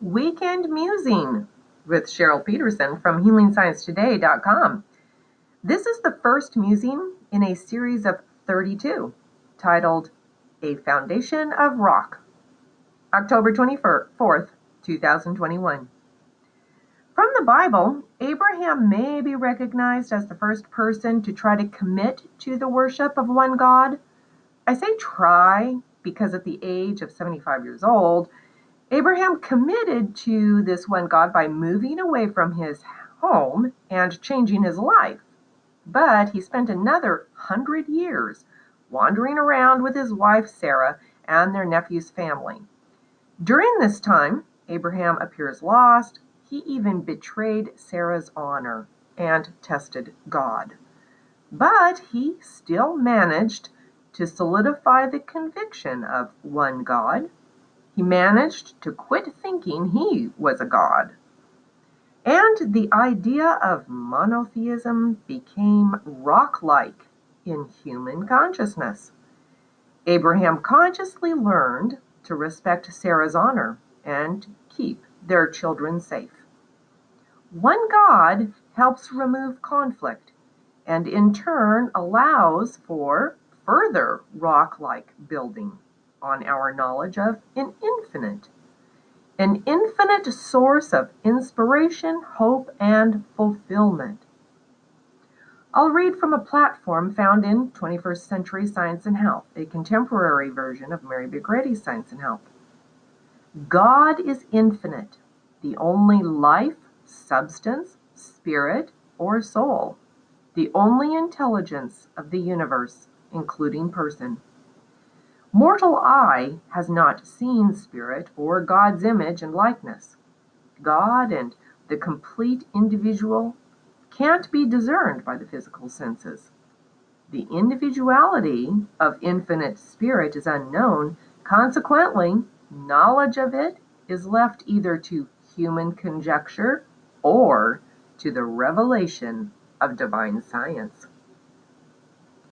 Weekend Musing with Cheryl Peterson from HealingScienceToday.com. This is the first musing in a series of 32 titled A Foundation of Rock, October 24th, 2021. From the Bible, Abraham may be recognized as the first person to try to commit to the worship of one God. I say try because at the age of 75 years old, Abraham committed to this one God by moving away from his home and changing his life. But he spent another hundred years wandering around with his wife Sarah and their nephew's family. During this time, Abraham appears lost. He even betrayed Sarah's honor and tested God. But he still managed to solidify the conviction of one God he managed to quit thinking he was a god. And the idea of monotheism became rock like in human consciousness. Abraham consciously learned to respect Sarah's honor and keep their children safe. One God helps remove conflict and in turn allows for further rock like building on our knowledge of an infinite, an infinite source of inspiration, hope, and fulfillment. I'll read from a platform found in 21st Century Science and Health, a contemporary version of Mary Baker Eddy's Science and Health. God is infinite, the only life, substance, spirit, or soul, the only intelligence of the universe, including person. Mortal eye has not seen spirit or God's image and likeness. God and the complete individual can't be discerned by the physical senses. The individuality of infinite spirit is unknown, consequently, knowledge of it is left either to human conjecture or to the revelation of divine science.